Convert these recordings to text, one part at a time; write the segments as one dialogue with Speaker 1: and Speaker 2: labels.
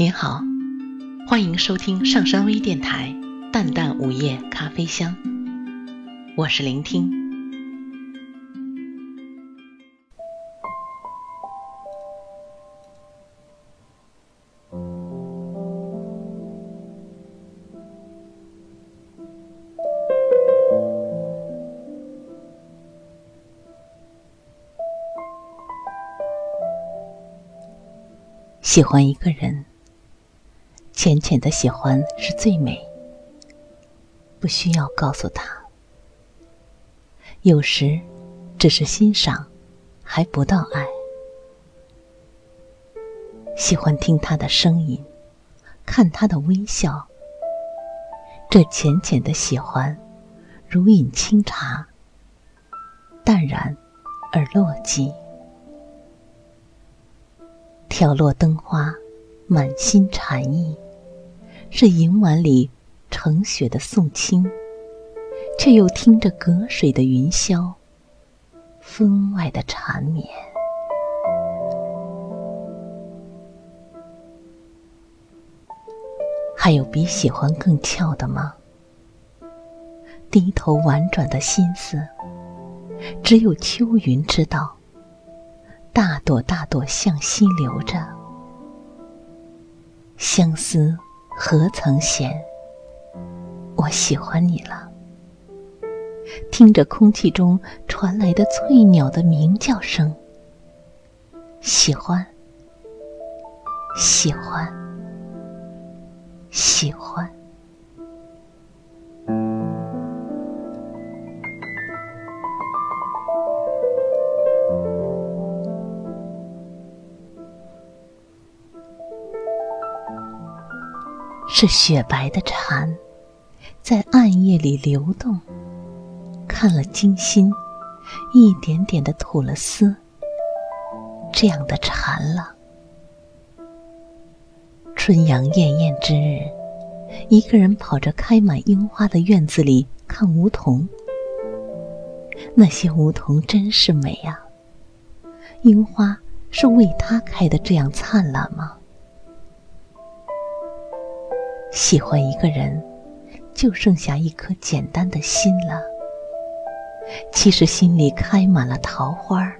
Speaker 1: 您好，欢迎收听上山微电台《淡淡午夜咖啡香》，我是聆听。喜欢一个人。浅浅的喜欢是最美，不需要告诉他。有时只是欣赏，还不到爱。喜欢听他的声音，看他的微笑。这浅浅的喜欢，如饮清茶，淡然而落寂。挑落灯花，满心禅意。是银碗里盛雪的宋清，却又听着隔水的云霄，分外的缠绵。还有比喜欢更俏的吗？低头婉转的心思，只有秋云知道。大朵大朵向西流着，相思。何曾闲？我喜欢你了。听着空气中传来的翠鸟的鸣叫声，喜欢，喜欢，喜欢。是雪白的蝉，在暗夜里流动，看了惊心，一点点的吐了丝。这样的蝉了。春阳艳艳之日，一个人跑着开满樱花的院子里看梧桐。那些梧桐真是美啊！樱花是为它开的这样灿烂吗？喜欢一个人，就剩下一颗简单的心了。其实心里开满了桃花，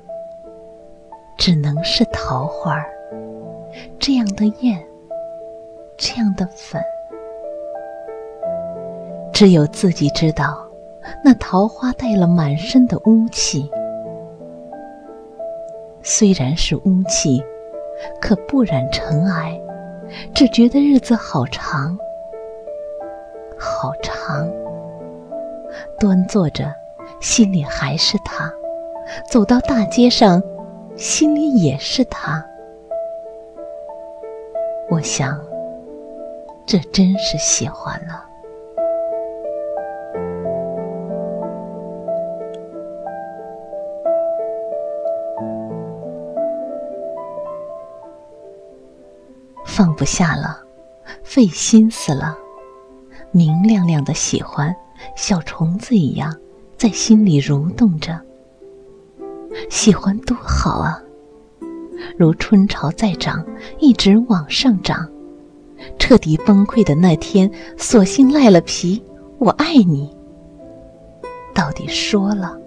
Speaker 1: 只能是桃花。这样的艳，这样的粉，只有自己知道，那桃花带了满身的污气。虽然是污气，可不染尘埃。只觉得日子好长，好长。端坐着，心里还是他；走到大街上，心里也是他。我想，这真是喜欢了。放不下了，费心思了，明亮亮的喜欢，小虫子一样在心里蠕动着。喜欢多好啊，如春潮在涨，一直往上涨。彻底崩溃的那天，索性赖了皮，我爱你。到底说了，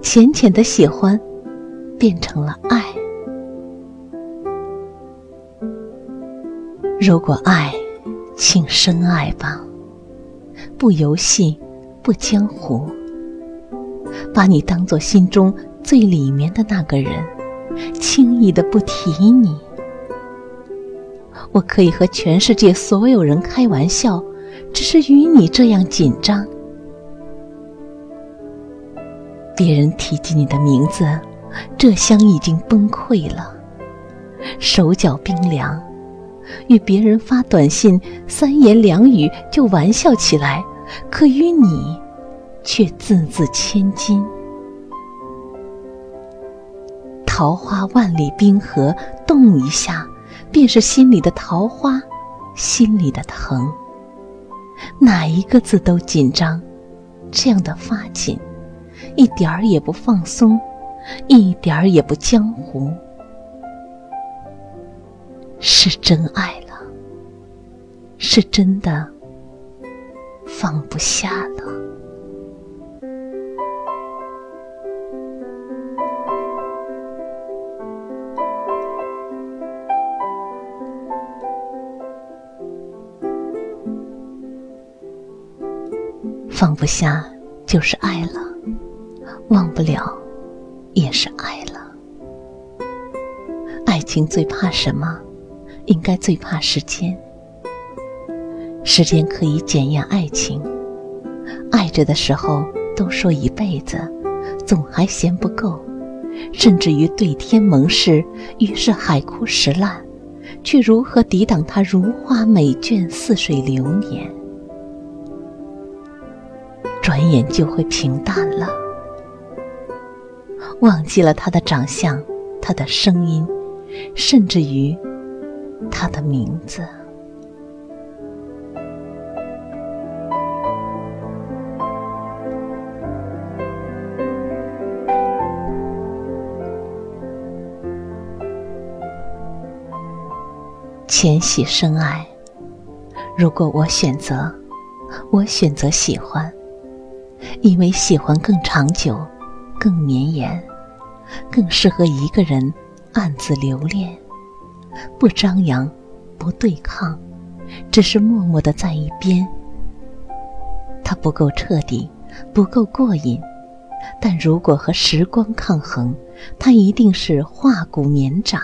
Speaker 1: 浅浅的喜欢，变成了爱。如果爱，请深爱吧，不游戏，不江湖，把你当做心中最里面的那个人，轻易的不提你。我可以和全世界所有人开玩笑，只是与你这样紧张。别人提及你的名字，这厢已经崩溃了，手脚冰凉。与别人发短信，三言两语就玩笑起来，可与你，却字字千金。桃花万里冰河，动一下，便是心里的桃花，心里的疼。哪一个字都紧张，这样的发紧，一点儿也不放松，一点儿也不江湖。是真爱了。是真的放不下了。放不下就是爱了，忘不了也是爱了。爱情最怕什么？应该最怕时间。时间可以检验爱情，爱着的时候都说一辈子，总还嫌不够，甚至于对天盟誓，于是海枯石烂，却如何抵挡它如花美眷，似水流年？转眼就会平淡了，忘记了他的长相，他的声音，甚至于他的名字。浅喜深爱，如果我选择，我选择喜欢。因为喜欢更长久，更绵延，更适合一个人暗自留恋，不张扬，不对抗，只是默默的在一边。它不够彻底，不够过瘾，但如果和时光抗衡，它一定是化骨绵掌。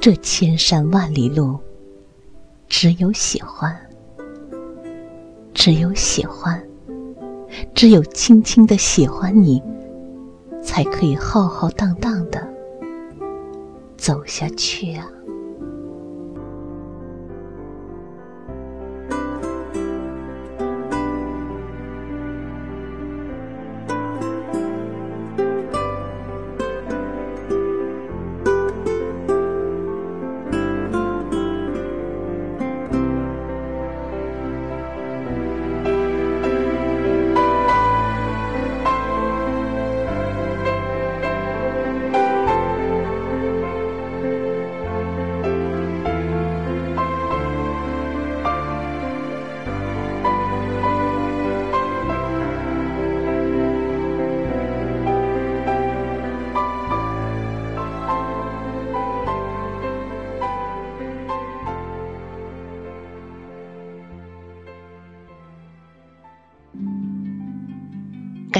Speaker 1: 这千山万里路，只有喜欢，只有喜欢。只有轻轻的喜欢你，才可以浩浩荡荡的走下去啊。